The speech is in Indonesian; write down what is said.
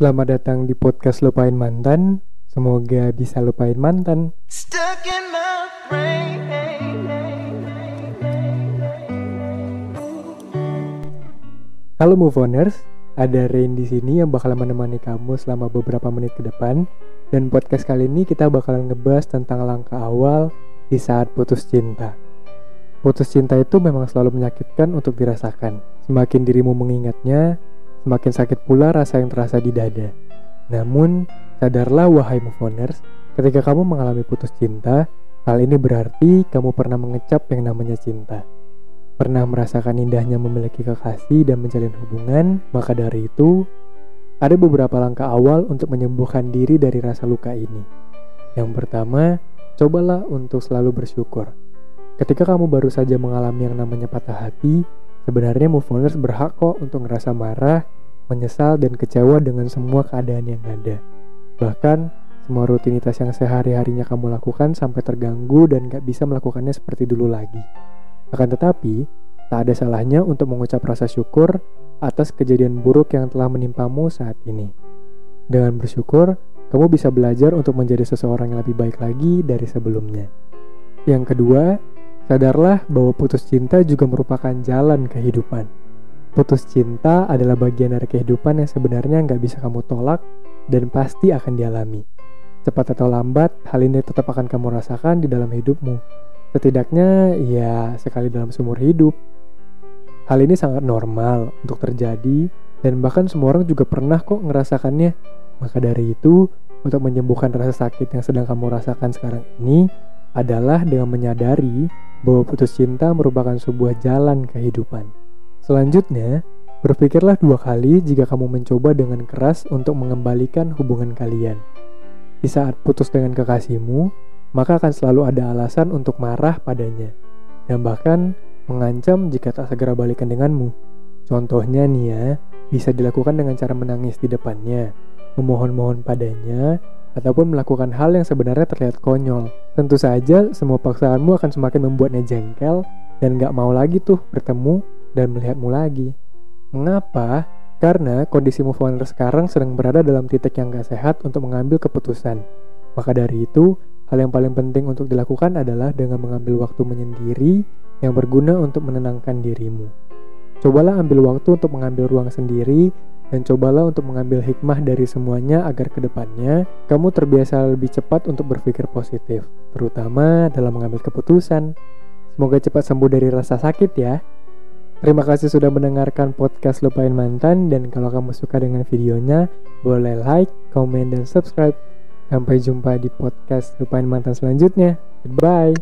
Selamat datang di podcast Lupain Mantan. Semoga bisa lupain mantan. Stuck in my brain. Halo Moveoners, ada Rain di sini yang bakal menemani kamu selama beberapa menit ke depan. Dan podcast kali ini kita bakalan ngebahas tentang langkah awal di saat putus cinta. Putus cinta itu memang selalu menyakitkan untuk dirasakan. Semakin dirimu mengingatnya, semakin sakit pula rasa yang terasa di dada. Namun, sadarlah wahai Moveoners, ketika kamu mengalami putus cinta, hal ini berarti kamu pernah mengecap yang namanya cinta pernah merasakan indahnya memiliki kekasih dan menjalin hubungan, maka dari itu, ada beberapa langkah awal untuk menyembuhkan diri dari rasa luka ini. Yang pertama, cobalah untuk selalu bersyukur. Ketika kamu baru saja mengalami yang namanya patah hati, sebenarnya move oners berhak kok untuk ngerasa marah, menyesal, dan kecewa dengan semua keadaan yang ada. Bahkan, semua rutinitas yang sehari-harinya kamu lakukan sampai terganggu dan gak bisa melakukannya seperti dulu lagi. Akan tetapi, tak ada salahnya untuk mengucap rasa syukur atas kejadian buruk yang telah menimpamu saat ini. Dengan bersyukur, kamu bisa belajar untuk menjadi seseorang yang lebih baik lagi dari sebelumnya. Yang kedua, sadarlah bahwa putus cinta juga merupakan jalan kehidupan. Putus cinta adalah bagian dari kehidupan yang sebenarnya nggak bisa kamu tolak dan pasti akan dialami. Cepat atau lambat, hal ini tetap akan kamu rasakan di dalam hidupmu. Setidaknya ya sekali dalam seumur hidup. Hal ini sangat normal untuk terjadi dan bahkan semua orang juga pernah kok ngerasakannya. Maka dari itu, untuk menyembuhkan rasa sakit yang sedang kamu rasakan sekarang ini adalah dengan menyadari bahwa putus cinta merupakan sebuah jalan kehidupan. Selanjutnya, berpikirlah dua kali jika kamu mencoba dengan keras untuk mengembalikan hubungan kalian. Di saat putus dengan kekasihmu, maka akan selalu ada alasan untuk marah padanya, dan bahkan mengancam jika tak segera balikan denganmu. Contohnya nih ya, bisa dilakukan dengan cara menangis di depannya, memohon-mohon padanya, ataupun melakukan hal yang sebenarnya terlihat konyol. Tentu saja, semua paksaanmu akan semakin membuatnya jengkel dan gak mau lagi tuh bertemu dan melihatmu lagi. Mengapa? Karena kondisi move on sekarang sedang berada dalam titik yang gak sehat untuk mengambil keputusan. Maka dari itu, Hal yang paling penting untuk dilakukan adalah dengan mengambil waktu menyendiri yang berguna untuk menenangkan dirimu. Cobalah ambil waktu untuk mengambil ruang sendiri dan cobalah untuk mengambil hikmah dari semuanya agar ke depannya kamu terbiasa lebih cepat untuk berpikir positif, terutama dalam mengambil keputusan. Semoga cepat sembuh dari rasa sakit ya. Terima kasih sudah mendengarkan podcast Lupain Mantan dan kalau kamu suka dengan videonya, boleh like, komen, dan subscribe. Sampai jumpa di podcast Lupain Mantan selanjutnya. Goodbye.